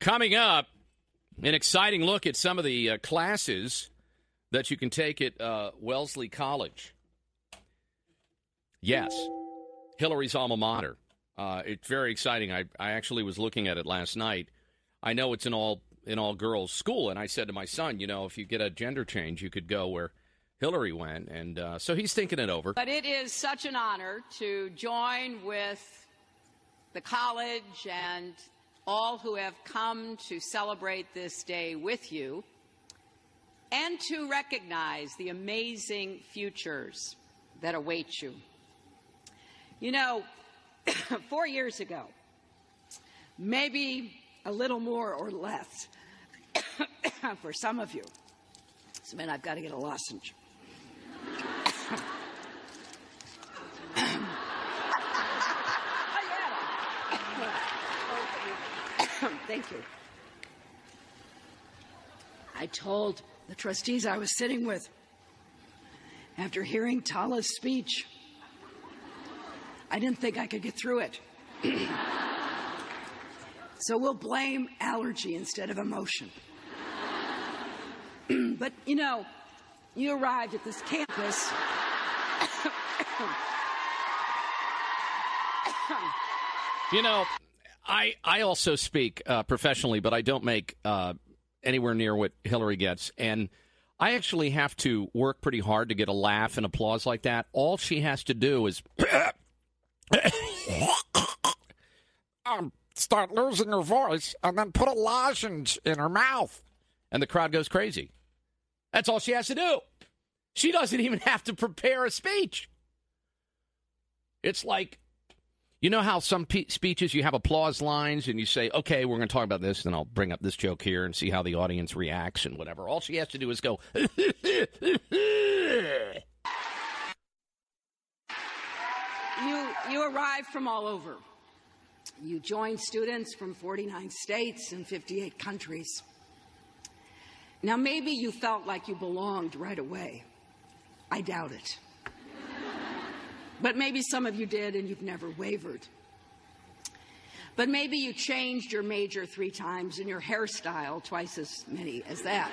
Coming up, an exciting look at some of the uh, classes that you can take at uh, Wellesley College. Yes, Hillary's alma mater. Uh, it's very exciting. I, I actually was looking at it last night. I know it's an all an all girls school, and I said to my son, you know, if you get a gender change, you could go where Hillary went, and uh, so he's thinking it over. But it is such an honor to join with the college and all who have come to celebrate this day with you, and to recognize the amazing futures that await you. You know, four years ago, maybe a little more or less for some of you. So, man, I've got to get a lozenge. Thank you. I told the trustees I was sitting with after hearing Tala's speech I didn't think I could get through it. so we'll blame allergy instead of emotion. but you know, you arrived at this campus. you know, I I also speak uh, professionally, but I don't make uh, anywhere near what Hillary gets, and I actually have to work pretty hard to get a laugh and applause like that. All she has to do is um, start losing her voice and then put a lozenge in her mouth. And the crowd goes crazy. That's all she has to do. She doesn't even have to prepare a speech. It's like, you know how some pe- speeches you have applause lines and you say, okay, we're going to talk about this, and I'll bring up this joke here and see how the audience reacts and whatever. All she has to do is go, You, you arrived from all over. You joined students from 49 states and 58 countries. Now, maybe you felt like you belonged right away. I doubt it. But maybe some of you did and you've never wavered. But maybe you changed your major three times and your hairstyle twice as many as that.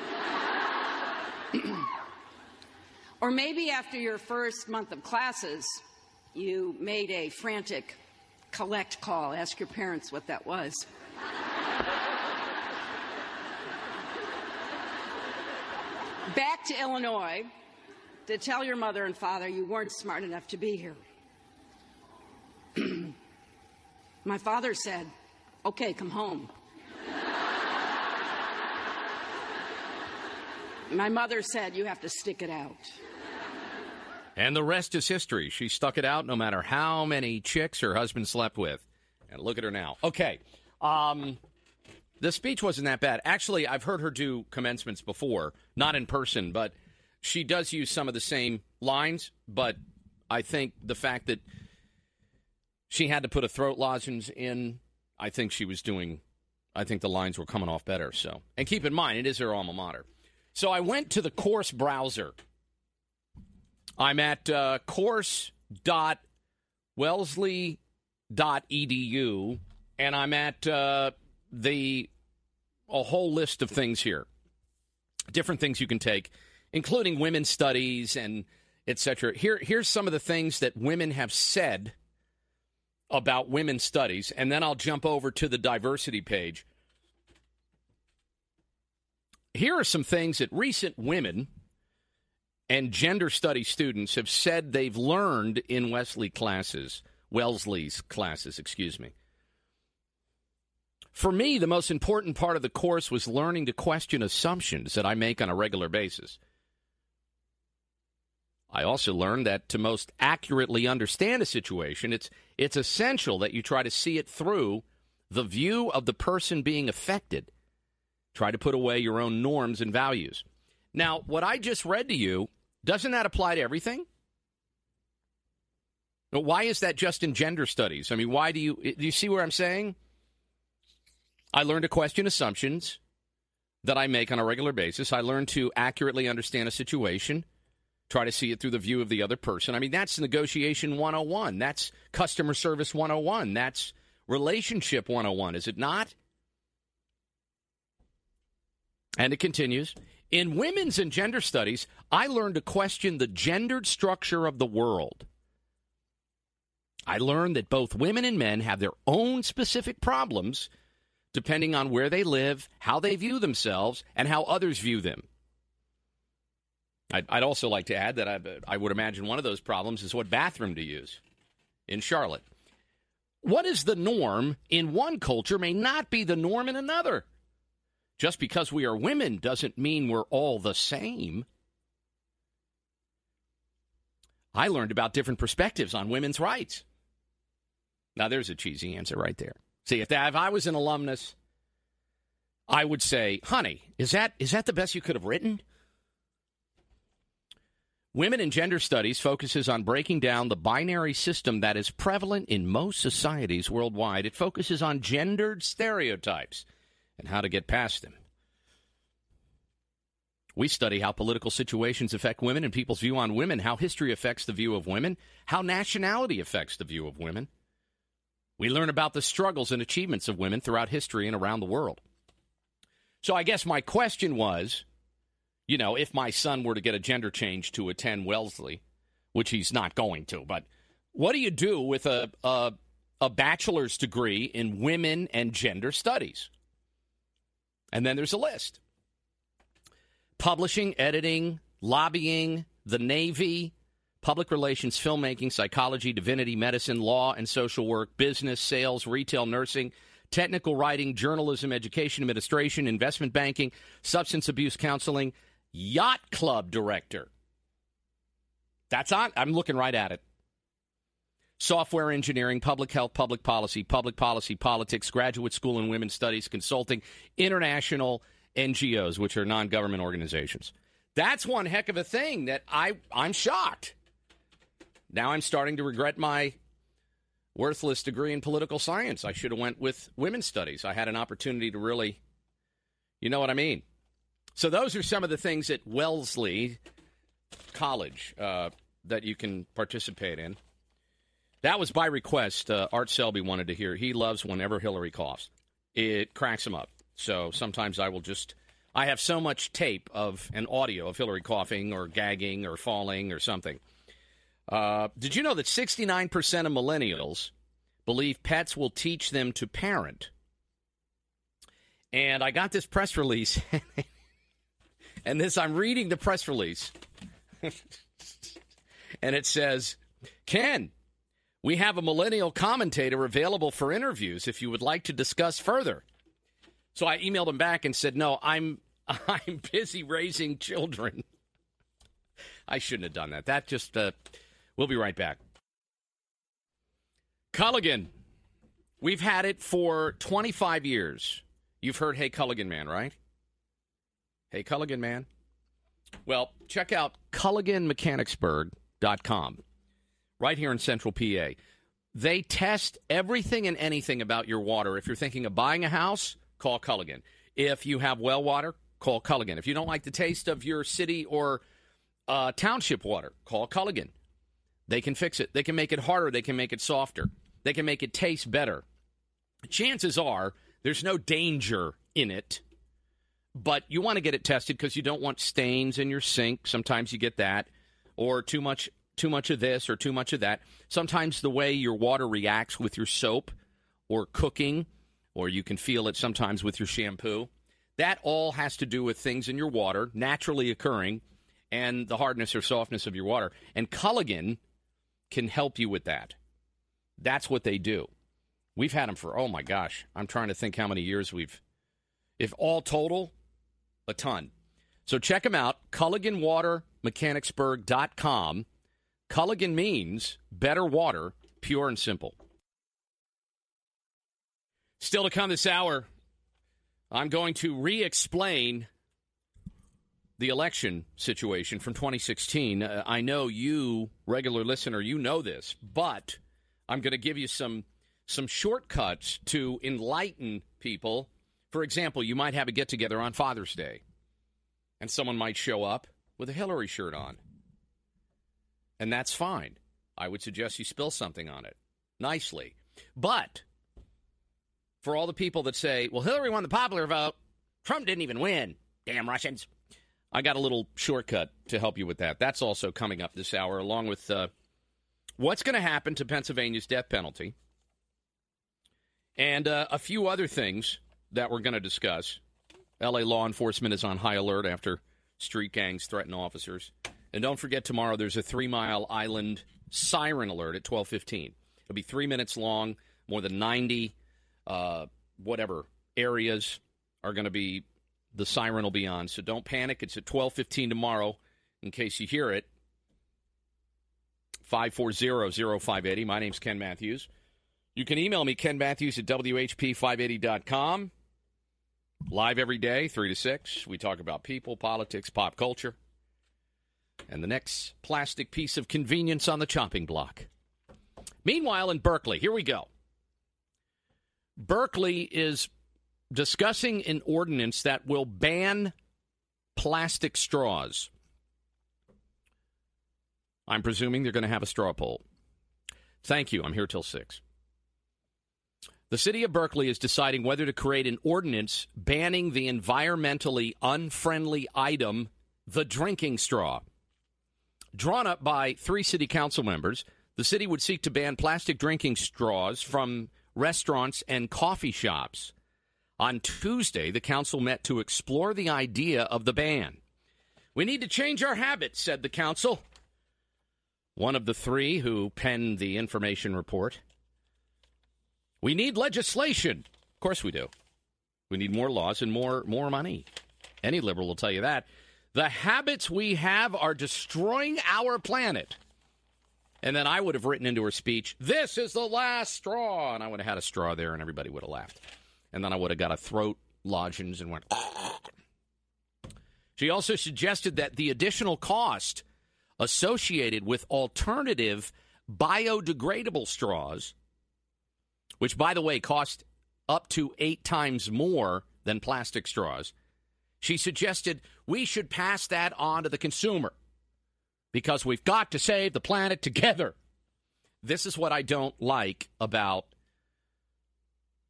or maybe after your first month of classes, you made a frantic collect call. Ask your parents what that was. Back to Illinois to tell your mother and father you weren't smart enough to be here. My father said, Okay, come home. My mother said, You have to stick it out. And the rest is history. She stuck it out no matter how many chicks her husband slept with. And look at her now. Okay. Um, the speech wasn't that bad. Actually, I've heard her do commencements before, not in person, but she does use some of the same lines. But I think the fact that she had to put a throat lozenge in, I think she was doing, I think the lines were coming off better. So, and keep in mind, it is her alma mater. So I went to the course browser I'm at uh, course.wellesley.edu, and I'm at uh, the a whole list of things here, different things you can take, including women's studies and etc. Here, here's some of the things that women have said about women's studies, and then I'll jump over to the diversity page. Here are some things that recent women and gender study students have said they've learned in Wesley classes, Wellesley's classes, excuse me. For me, the most important part of the course was learning to question assumptions that I make on a regular basis. I also learned that to most accurately understand a situation, it's, it's essential that you try to see it through the view of the person being affected. Try to put away your own norms and values. Now, what I just read to you, doesn't that apply to everything? Why is that just in gender studies? I mean, why do you do you see where I'm saying? I learned to question assumptions that I make on a regular basis. I learned to accurately understand a situation, try to see it through the view of the other person. I mean, that's negotiation 101. That's customer service 101. That's relationship 101, is it not? And it continues. In women's and gender studies, I learned to question the gendered structure of the world. I learned that both women and men have their own specific problems depending on where they live, how they view themselves, and how others view them. I'd, I'd also like to add that I, I would imagine one of those problems is what bathroom to use in Charlotte. What is the norm in one culture may not be the norm in another. Just because we are women doesn't mean we're all the same. I learned about different perspectives on women's rights. Now, there's a cheesy answer right there. See, if, that, if I was an alumnus, I would say, honey, is that, is that the best you could have written? Women and Gender Studies focuses on breaking down the binary system that is prevalent in most societies worldwide. It focuses on gendered stereotypes and how to get past them. We study how political situations affect women and people's view on women, how history affects the view of women, how nationality affects the view of women. We learn about the struggles and achievements of women throughout history and around the world. So I guess my question was, you know, if my son were to get a gender change to attend Wellesley, which he's not going to, but what do you do with a, a, a bachelor's degree in women and gender studies? And then there's a list publishing, editing, lobbying, the Navy, public relations, filmmaking, psychology, divinity, medicine, law and social work, business, sales, retail, nursing, technical writing, journalism, education, administration, investment banking, substance abuse counseling, yacht club director. That's on. I'm looking right at it. Software engineering, public health, public policy, public policy, politics, graduate school and women's studies, consulting, international NGOs, which are non government organizations. That's one heck of a thing that I, I'm shocked. Now I'm starting to regret my worthless degree in political science. I should have went with women's studies. I had an opportunity to really, you know what I mean. So those are some of the things at Wellesley College uh, that you can participate in. That was by request. Uh, Art Selby wanted to hear. He loves whenever Hillary coughs. It cracks him up. So sometimes I will just. I have so much tape of an audio of Hillary coughing or gagging or falling or something uh, did you know that 69% of millennials believe pets will teach them to parent? And I got this press release, and this, I'm reading the press release, and it says, Ken, we have a millennial commentator available for interviews if you would like to discuss further. So I emailed him back and said, No, I'm I'm busy raising children. I shouldn't have done that. That just uh, We'll be right back. Culligan. We've had it for 25 years. You've heard Hey Culligan Man, right? Hey Culligan Man. Well, check out CulliganMechanicsburg.com right here in Central PA. They test everything and anything about your water. If you're thinking of buying a house, call Culligan. If you have well water, call Culligan. If you don't like the taste of your city or uh, township water, call Culligan. They can fix it. They can make it harder. They can make it softer. They can make it taste better. Chances are there's no danger in it, but you want to get it tested because you don't want stains in your sink. Sometimes you get that, or too much too much of this or too much of that. Sometimes the way your water reacts with your soap or cooking, or you can feel it sometimes with your shampoo. That all has to do with things in your water naturally occurring and the hardness or softness of your water. And Culligan can help you with that. That's what they do. We've had them for, oh my gosh, I'm trying to think how many years we've, if all total, a ton. So check them out, CulliganWaterMechanicsburg.com. Culligan means better water, pure and simple. Still to come this hour, I'm going to re explain the election situation from 2016. Uh, I know you, regular listener, you know this, but I'm going to give you some some shortcuts to enlighten people. For example, you might have a get together on Father's Day, and someone might show up with a Hillary shirt on. And that's fine. I would suggest you spill something on it nicely. But for all the people that say, well, Hillary won the popular vote, Trump didn't even win. Damn Russians. I got a little shortcut to help you with that. That's also coming up this hour, along with uh, what's going to happen to Pennsylvania's death penalty and uh, a few other things that we're going to discuss. LA law enforcement is on high alert after street gangs threaten officers. And don't forget tomorrow there's a 3 Mile Island siren alert at 12:15. It'll be 3 minutes long, more than 90 uh, whatever areas are going to be the siren will be on. So don't panic. It's at 12:15 tomorrow in case you hear it. 540-0580. My name's Ken Matthews. You can email me, Ken Matthews at WHP580.com. Live every day, 3 to 6. We talk about people, politics, pop culture. And the next plastic piece of convenience on the chopping block. Meanwhile, in Berkeley, here we go. Berkeley is discussing an ordinance that will ban plastic straws. I'm presuming they're going to have a straw poll. Thank you. I'm here till 6. The city of Berkeley is deciding whether to create an ordinance banning the environmentally unfriendly item, the drinking straw. Drawn up by three city council members, the city would seek to ban plastic drinking straws from restaurants and coffee shops. On Tuesday, the council met to explore the idea of the ban. We need to change our habits, said the council. One of the three who penned the information report. We need legislation. Of course we do. We need more laws and more more money. Any liberal will tell you that. The habits we have are destroying our planet. And then I would have written into her speech, This is the last straw. And I would have had a straw there and everybody would have laughed. And then I would have got a throat lozenge and went, She also suggested that the additional cost associated with alternative biodegradable straws, which, by the way, cost up to eight times more than plastic straws, she suggested we should pass that on to the consumer because we've got to save the planet together. This is what I don't like about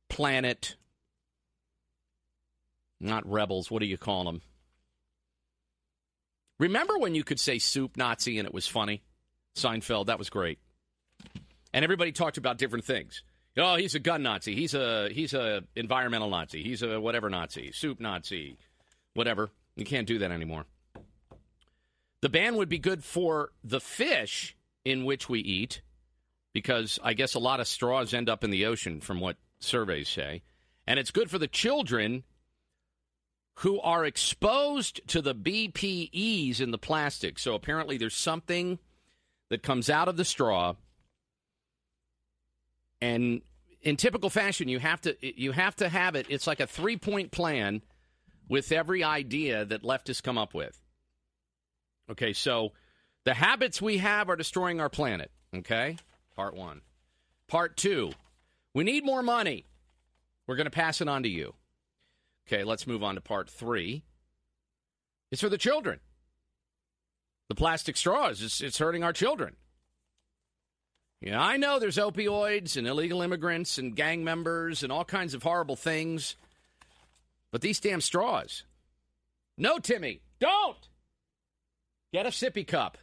planet, not rebels, what do you call them? Remember when you could say soup Nazi and it was funny? Seinfeld, that was great. And everybody talked about different things. Oh, he's a gun Nazi. He's a he's a environmental Nazi. He's a whatever Nazi, soup Nazi, whatever. You can't do that anymore. The ban would be good for the fish in which we eat, because I guess a lot of straws end up in the ocean, from what surveys say. And it's good for the children who are exposed to the BPEs in the plastic. So apparently, there's something that comes out of the straw. And in typical fashion, you have to you have to have it. It's like a three point plan with every idea that leftists come up with. Okay, so the habits we have are destroying our planet. Okay, part one. Part two, we need more money. We're going to pass it on to you. Okay, let's move on to part three. It's for the children. The plastic straws, it's, it's hurting our children. Yeah, I know there's opioids and illegal immigrants and gang members and all kinds of horrible things, but these damn straws. No, Timmy, don't! Get a sippy cup.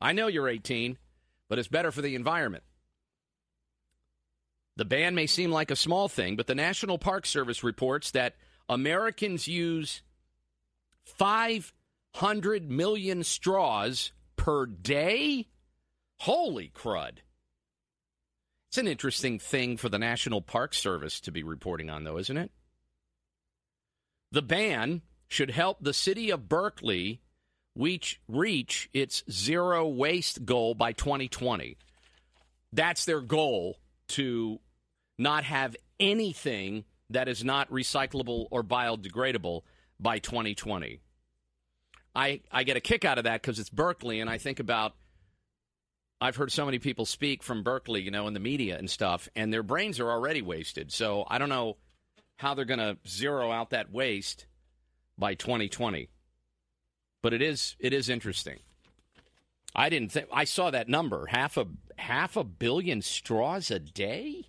I know you're 18, but it's better for the environment. The ban may seem like a small thing, but the National Park Service reports that Americans use 500 million straws per day? Holy crud. It's an interesting thing for the National Park Service to be reporting on, though, isn't it? The ban should help the city of Berkeley reach, reach its zero waste goal by 2020. That's their goal to not have anything that is not recyclable or biodegradable by 2020. I, I get a kick out of that because it's Berkeley, and I think about I've heard so many people speak from Berkeley, you know, in the media and stuff, and their brains are already wasted. So I don't know how they're going to zero out that waste by 2020. But it is it is interesting. I didn't think I saw that number half a half a billion straws a day.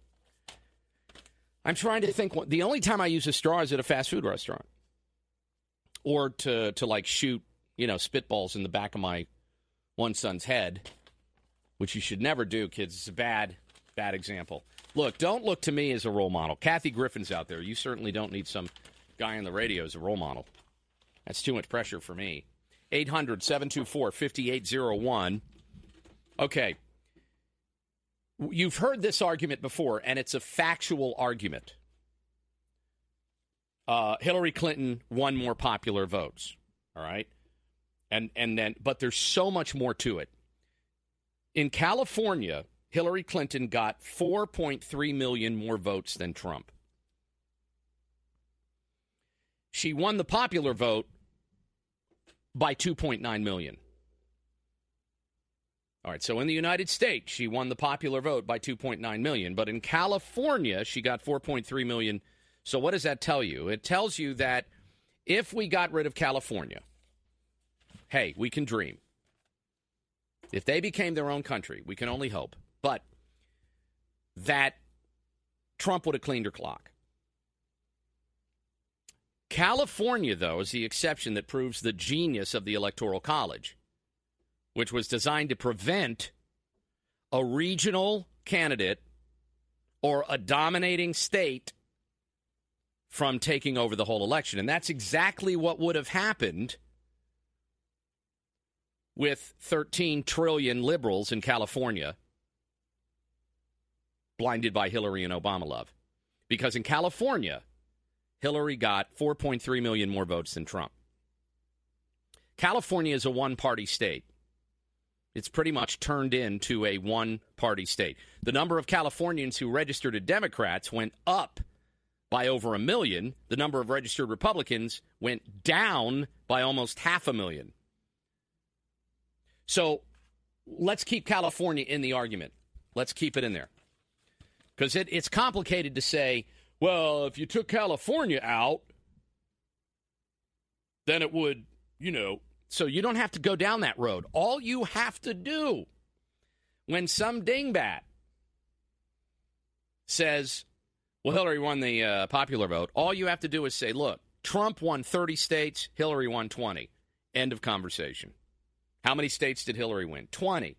I'm trying to think. The only time I use a straw is at a fast food restaurant, or to to like shoot you know spitballs in the back of my one son's head, which you should never do, kids. It's a bad bad example. Look, don't look to me as a role model. Kathy Griffin's out there. You certainly don't need some guy on the radio as a role model. That's too much pressure for me. 800 724 5801. Okay. You've heard this argument before, and it's a factual argument. Uh, Hillary Clinton won more popular votes. All right. And, and then, but there's so much more to it. In California, Hillary Clinton got 4.3 million more votes than Trump. She won the popular vote by 2.9 million. All right, so in the United States, she won the popular vote by 2.9 million, but in California, she got 4.3 million. So what does that tell you? It tells you that if we got rid of California, hey, we can dream. If they became their own country, we can only hope. But that Trump would have cleaned her clock. California, though, is the exception that proves the genius of the Electoral College, which was designed to prevent a regional candidate or a dominating state from taking over the whole election. And that's exactly what would have happened with 13 trillion liberals in California blinded by Hillary and Obama love. Because in California, Hillary got 4.3 million more votes than Trump. California is a one party state. It's pretty much turned into a one party state. The number of Californians who registered as Democrats went up by over a million. The number of registered Republicans went down by almost half a million. So let's keep California in the argument. Let's keep it in there. Because it, it's complicated to say, well, if you took California out, then it would, you know. So you don't have to go down that road. All you have to do when some dingbat says, well, Hillary won the uh, popular vote, all you have to do is say, look, Trump won 30 states, Hillary won 20. End of conversation. How many states did Hillary win? 20.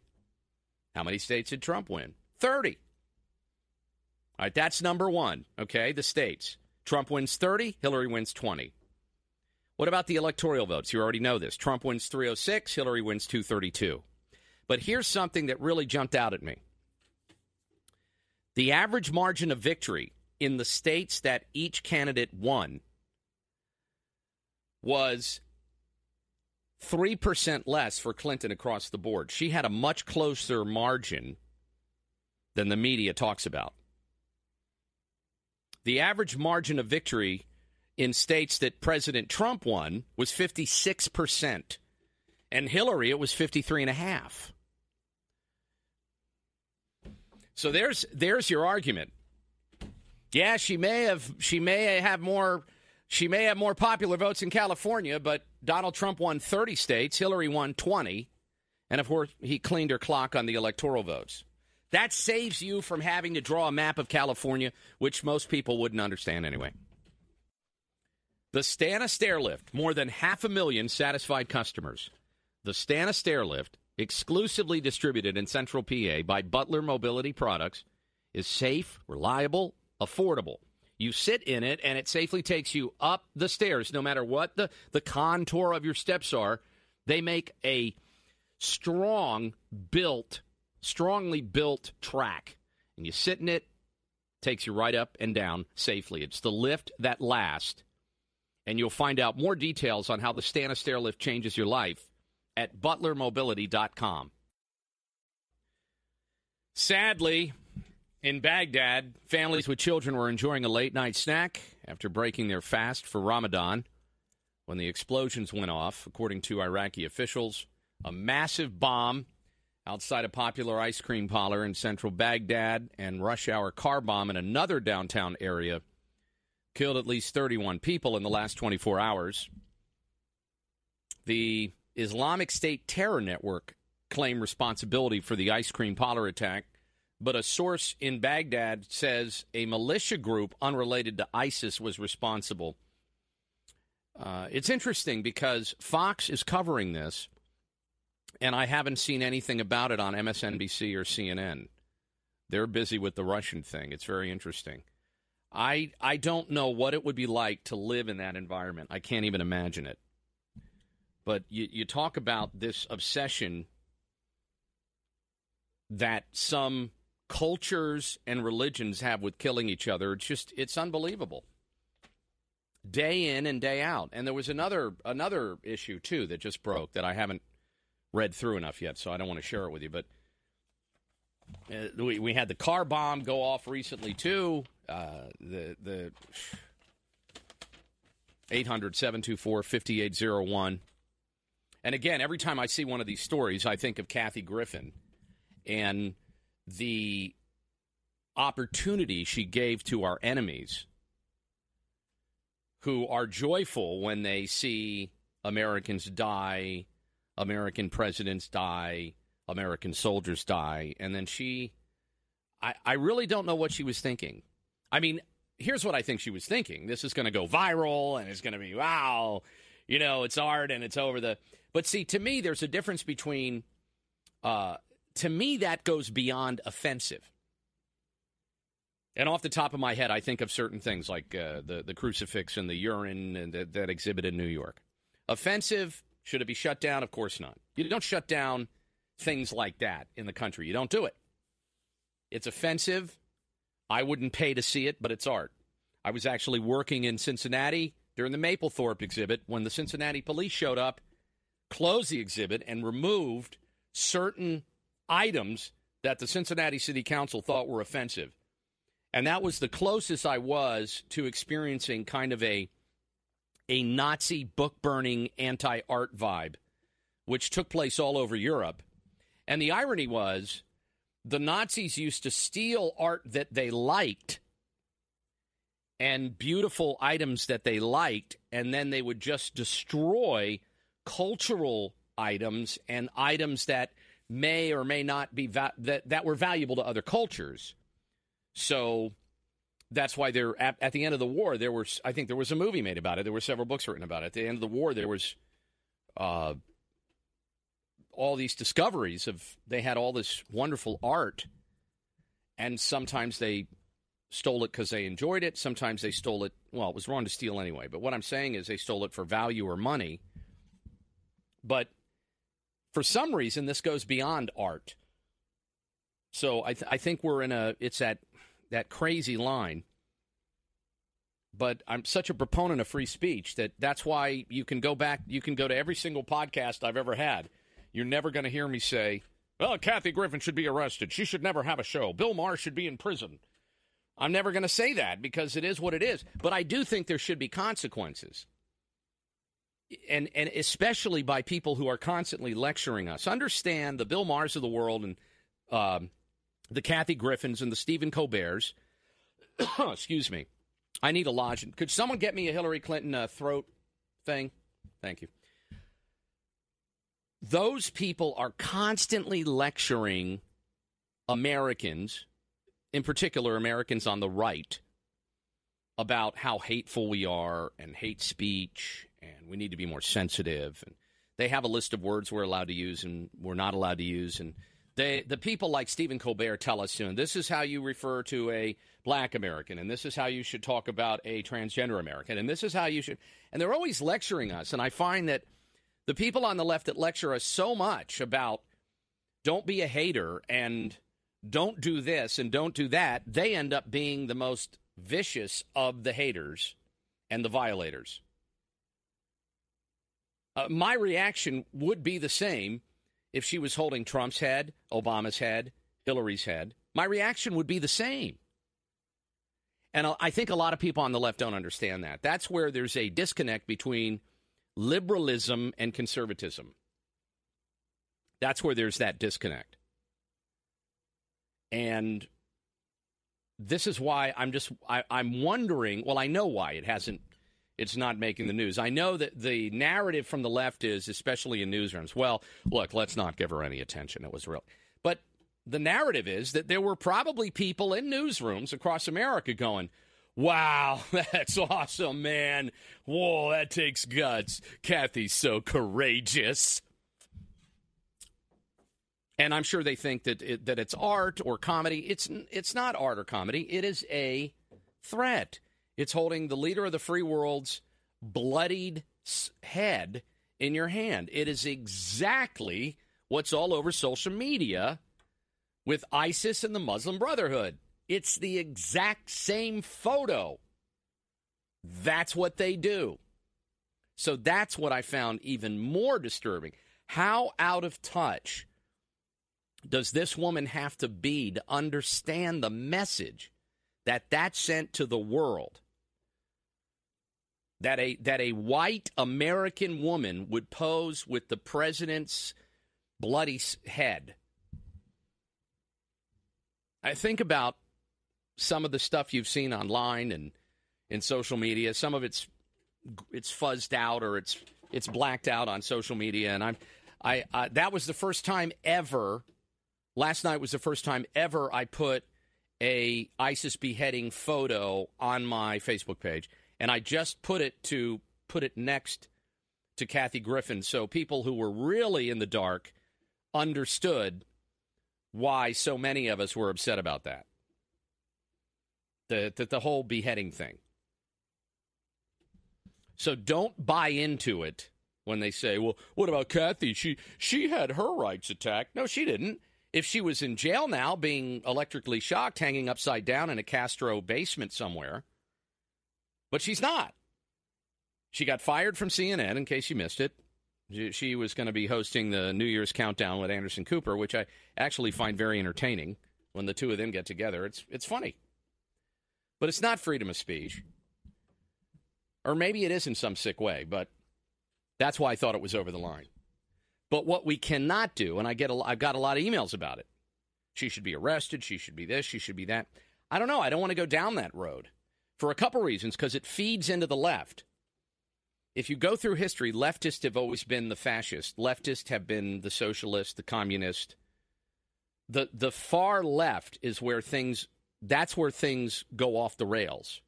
How many states did Trump win? 30. All right, that's number one, okay? The states. Trump wins 30, Hillary wins 20. What about the electoral votes? You already know this. Trump wins 306, Hillary wins 232. But here's something that really jumped out at me the average margin of victory in the states that each candidate won was 3% less for Clinton across the board. She had a much closer margin than the media talks about the average margin of victory in states that President Trump won was 56%. And Hillary, it was 53.5. So there's there's your argument. Yeah, she may have she may have more she may have more popular votes in California, but Donald Trump won 30 states, Hillary won 20, and of course he cleaned her clock on the electoral votes. That saves you from having to draw a map of California, which most people wouldn't understand anyway. The Stannah Stairlift, more than half a million satisfied customers. The Stannah Stairlift exclusively distributed in Central PA by Butler Mobility Products, is safe, reliable, affordable. You sit in it, and it safely takes you up the stairs, no matter what the, the contour of your steps are. They make a strong built, strongly built track. And you sit in it, takes you right up and down safely. It's the lift that lasts. And you'll find out more details on how the Stannah stair lift changes your life at butlermobility.com. Sadly, in Baghdad, families with children were enjoying a late night snack after breaking their fast for Ramadan when the explosions went off, according to Iraqi officials. A massive bomb outside a popular ice cream parlor in central Baghdad and rush hour car bomb in another downtown area killed at least 31 people in the last 24 hours. The Islamic State terror network claimed responsibility for the ice cream parlor attack, but a source in Baghdad says a militia group unrelated to ISIS was responsible. Uh, it's interesting because Fox is covering this, and I haven't seen anything about it on MSNBC or CNN. They're busy with the Russian thing. It's very interesting. I I don't know what it would be like to live in that environment. I can't even imagine it. But you, you talk about this obsession that some cultures and religions have with killing each other. It's just it's unbelievable. Day in and day out. And there was another another issue too that just broke that I haven't read through enough yet, so I don't want to share it with you. But uh, we, we had the car bomb go off recently too. Uh, the the 800 724 5801 and again, every time I see one of these stories, I think of Kathy Griffin and the opportunity she gave to our enemies who are joyful when they see Americans die, American presidents die, American soldiers die. And then she, I, I really don't know what she was thinking. I mean, here's what I think she was thinking this is going to go viral and it's going to be, wow, you know, it's art and it's over the. But see, to me, there's a difference between. Uh, to me, that goes beyond offensive. And off the top of my head, I think of certain things like uh, the the crucifix and the urine and the, that exhibit in New York. Offensive? Should it be shut down? Of course not. You don't shut down things like that in the country. You don't do it. It's offensive. I wouldn't pay to see it, but it's art. I was actually working in Cincinnati during the Mapplethorpe exhibit when the Cincinnati police showed up, closed the exhibit, and removed certain items that the Cincinnati City Council thought were offensive. And that was the closest I was to experiencing kind of a a Nazi book burning anti art vibe, which took place all over Europe. And the irony was the Nazis used to steal art that they liked and beautiful items that they liked, and then they would just destroy cultural items and items that may or may not be va- that that were valuable to other cultures. So that's why they're at, at, the end of the war. There was, I think, there was a movie made about it. There were several books written about it. At the end of the war, there was uh, all these discoveries of they had all this wonderful art, and sometimes they stole it because they enjoyed it. Sometimes they stole it. Well, it was wrong to steal anyway. But what I'm saying is they stole it for value or money. But for some reason, this goes beyond art. So I, th- I think we're in a it's that that crazy line. But I'm such a proponent of free speech that that's why you can go back. You can go to every single podcast I've ever had. You're never going to hear me say, "Well, Kathy Griffin should be arrested. She should never have a show. Bill Maher should be in prison." I'm never going to say that because it is what it is. But I do think there should be consequences. And, and especially by people who are constantly lecturing us. Understand the Bill Mahers of the world and um, the Kathy Griffins and the Stephen Colberts. Excuse me. I need a lodging. Could someone get me a Hillary Clinton uh, throat thing? Thank you. Those people are constantly lecturing Americans in particular Americans on the right, about how hateful we are and hate speech and we need to be more sensitive. And they have a list of words we're allowed to use and we're not allowed to use. And they, the people like Stephen Colbert tell us soon this is how you refer to a black American, and this is how you should talk about a transgender American, and this is how you should. And they're always lecturing us. And I find that the people on the left that lecture us so much about don't be a hater and don't do this and don't do that, they end up being the most vicious of the haters and the violators. Uh, my reaction would be the same if she was holding Trump's head, Obama's head, Hillary's head. My reaction would be the same. And I think a lot of people on the left don't understand that. That's where there's a disconnect between liberalism and conservatism. That's where there's that disconnect. And this is why I'm just I, I'm wondering. Well, I know why it hasn't. It's not making the news. I know that the narrative from the left is, especially in newsrooms. Well, look, let's not give her any attention. It was real, but the narrative is that there were probably people in newsrooms across America going, Wow, that's awesome, man. Whoa, that takes guts. Kathy's so courageous. And I'm sure they think that it, that it's art or comedy. It's it's not art or comedy. It is a threat. It's holding the leader of the free world's bloodied head in your hand. It is exactly what's all over social media with ISIS and the Muslim Brotherhood. It's the exact same photo. That's what they do. So that's what I found even more disturbing. How out of touch does this woman have to be to understand the message that that sent to the world? That a that a white American woman would pose with the president's bloody head. I think about some of the stuff you've seen online and in social media. Some of it's it's fuzzed out or it's it's blacked out on social media, and I'm I uh, that was the first time ever. Last night was the first time ever I put a ISIS beheading photo on my Facebook page, and I just put it to put it next to Kathy Griffin, so people who were really in the dark understood why so many of us were upset about that the, the, the whole beheading thing. So don't buy into it when they say, "Well, what about Kathy? She she had her rights attacked." No, she didn't. If she was in jail now, being electrically shocked, hanging upside down in a Castro basement somewhere, but she's not. She got fired from CNN. In case you missed it, she was going to be hosting the New Year's countdown with Anderson Cooper, which I actually find very entertaining. When the two of them get together, it's it's funny. But it's not freedom of speech. Or maybe it is in some sick way, but that's why I thought it was over the line. But what we cannot do, and I get a, I've got a lot of emails about it. She should be arrested. She should be this. She should be that. I don't know. I don't want to go down that road for a couple reasons because it feeds into the left. If you go through history, leftists have always been the fascist. Leftists have been the socialist, the communist. The the far left is where things that's where things go off the rails.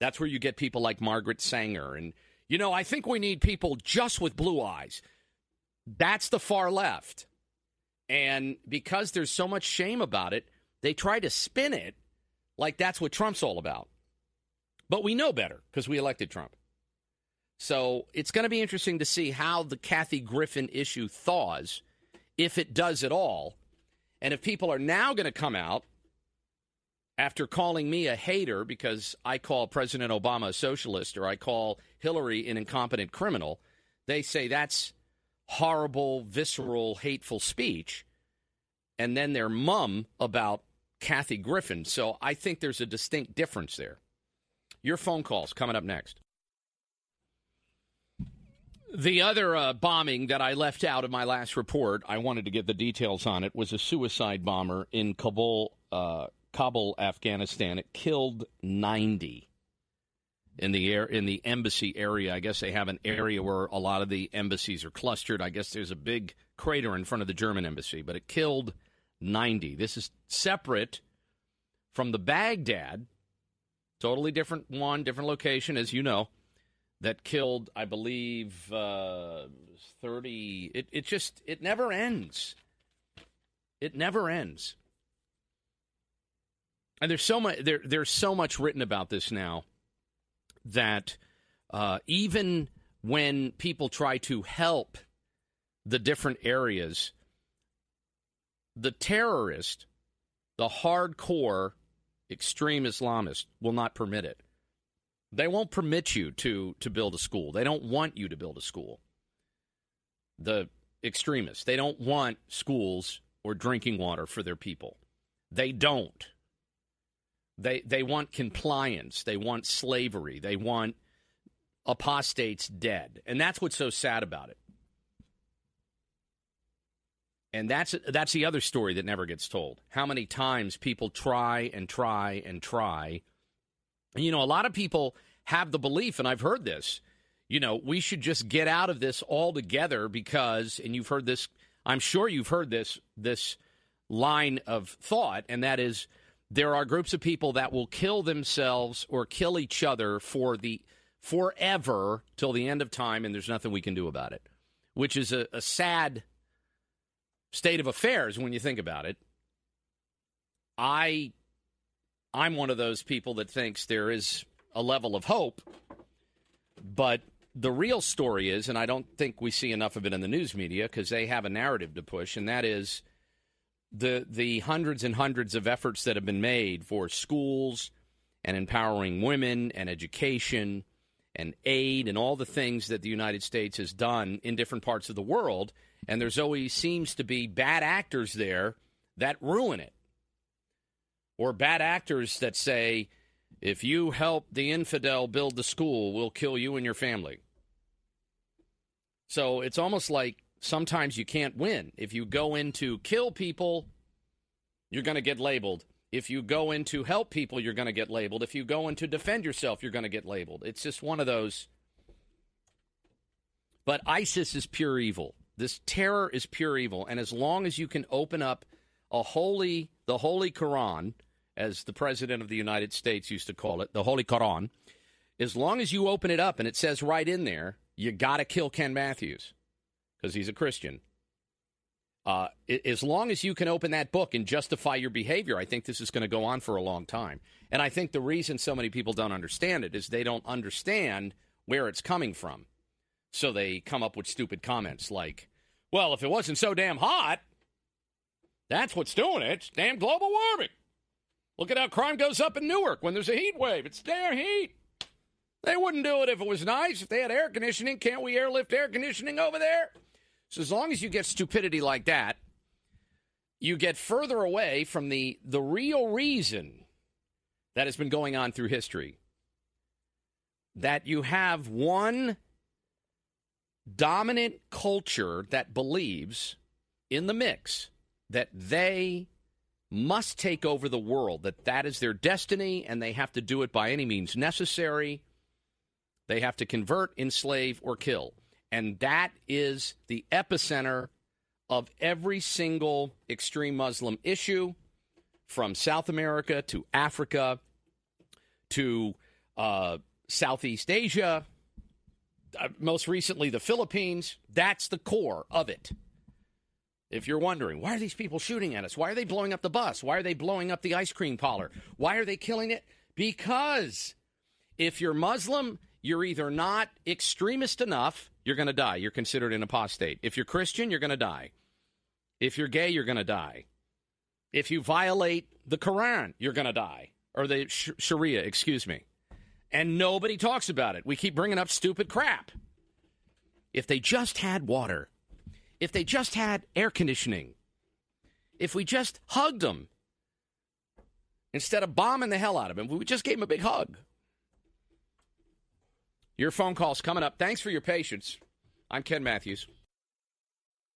That's where you get people like Margaret Sanger. And, you know, I think we need people just with blue eyes. That's the far left. And because there's so much shame about it, they try to spin it like that's what Trump's all about. But we know better because we elected Trump. So it's going to be interesting to see how the Kathy Griffin issue thaws, if it does at all. And if people are now going to come out after calling me a hater because I call President Obama a socialist or I call Hillary an incompetent criminal, they say that's horrible, visceral, hateful speech. And then they're mum about Kathy Griffin. So I think there's a distinct difference there. Your phone calls coming up next. The other uh, bombing that I left out of my last report, I wanted to get the details on it, was a suicide bomber in Kabul, uh, Kabul, Afghanistan. It killed 90 in the air in the embassy area. I guess they have an area where a lot of the embassies are clustered. I guess there's a big crater in front of the German embassy, but it killed 90. This is separate from the Baghdad, totally different one, different location, as you know. that killed, I believe, uh, 30. It, it just, it never ends. It never ends. And there's so much there, there's so much written about this now that uh, even when people try to help the different areas, the terrorist, the hardcore extreme Islamists will not permit it. They won't permit you to to build a school. They don't want you to build a school. The extremists, they don't want schools or drinking water for their people. They don't. They they want compliance. They want slavery. They want apostates dead. And that's what's so sad about it. And that's that's the other story that never gets told. How many times people try and try and try. And, you know, a lot of people have the belief, and I've heard this, you know, we should just get out of this altogether because, and you've heard this, I'm sure you've heard this this line of thought, and that is there are groups of people that will kill themselves or kill each other for the forever till the end of time, and there's nothing we can do about it, which is a, a sad state of affairs when you think about it. I I'm one of those people that thinks there is a level of hope, but the real story is, and I don't think we see enough of it in the news media because they have a narrative to push, and that is the the hundreds and hundreds of efforts that have been made for schools and empowering women and education and aid and all the things that the United States has done in different parts of the world and there's always seems to be bad actors there that ruin it or bad actors that say if you help the infidel build the school we'll kill you and your family so it's almost like sometimes you can't win. If you go in to kill people, you're going to get labeled. If you go in to help people, you're going to get labeled. If you go in to defend yourself, you're going to get labeled. It's just one of those. But ISIS is pure evil. This terror is pure evil. And as long as you can open up a holy, the Holy Quran, as the President of the United States used to call it, the Holy Quran, as long as you open it up and it says right in there, you got to kill Ken Matthews because he's a Christian. Uh, as long as you can open that book and justify your behavior, I think this is going to go on for a long time. And I think the reason so many people don't understand it is they don't understand where it's coming from. So they come up with stupid comments like, well, if it wasn't so damn hot, that's what's doing it. It's damn global warming. Look at how crime goes up in Newark when there's a heat wave. It's damn heat. They wouldn't do it if it was nice. If they had air conditioning, can't we airlift air conditioning over there? So as long as you get stupidity like that, you get further away from the the real reason that has been going on through history. That you have one dominant culture that believes in the mix that they must take over the world, that that is their destiny, and they have to do it by any means necessary. They have to convert, enslave, or kill. And that is the epicenter of every single extreme Muslim issue from South America to Africa to uh, Southeast Asia, uh, most recently the Philippines. That's the core of it. If you're wondering, why are these people shooting at us? Why are they blowing up the bus? Why are they blowing up the ice cream parlor? Why are they killing it? Because if you're Muslim, you're either not extremist enough you're going to die. You're considered an apostate. If you're Christian, you're going to die. If you're gay, you're going to die. If you violate the Quran, you're going to die. Or the sh- Sharia, excuse me. And nobody talks about it. We keep bringing up stupid crap. If they just had water, if they just had air conditioning, if we just hugged them instead of bombing the hell out of them, we just gave them a big hug. Your phone call's coming up. Thanks for your patience. I'm Ken Matthews.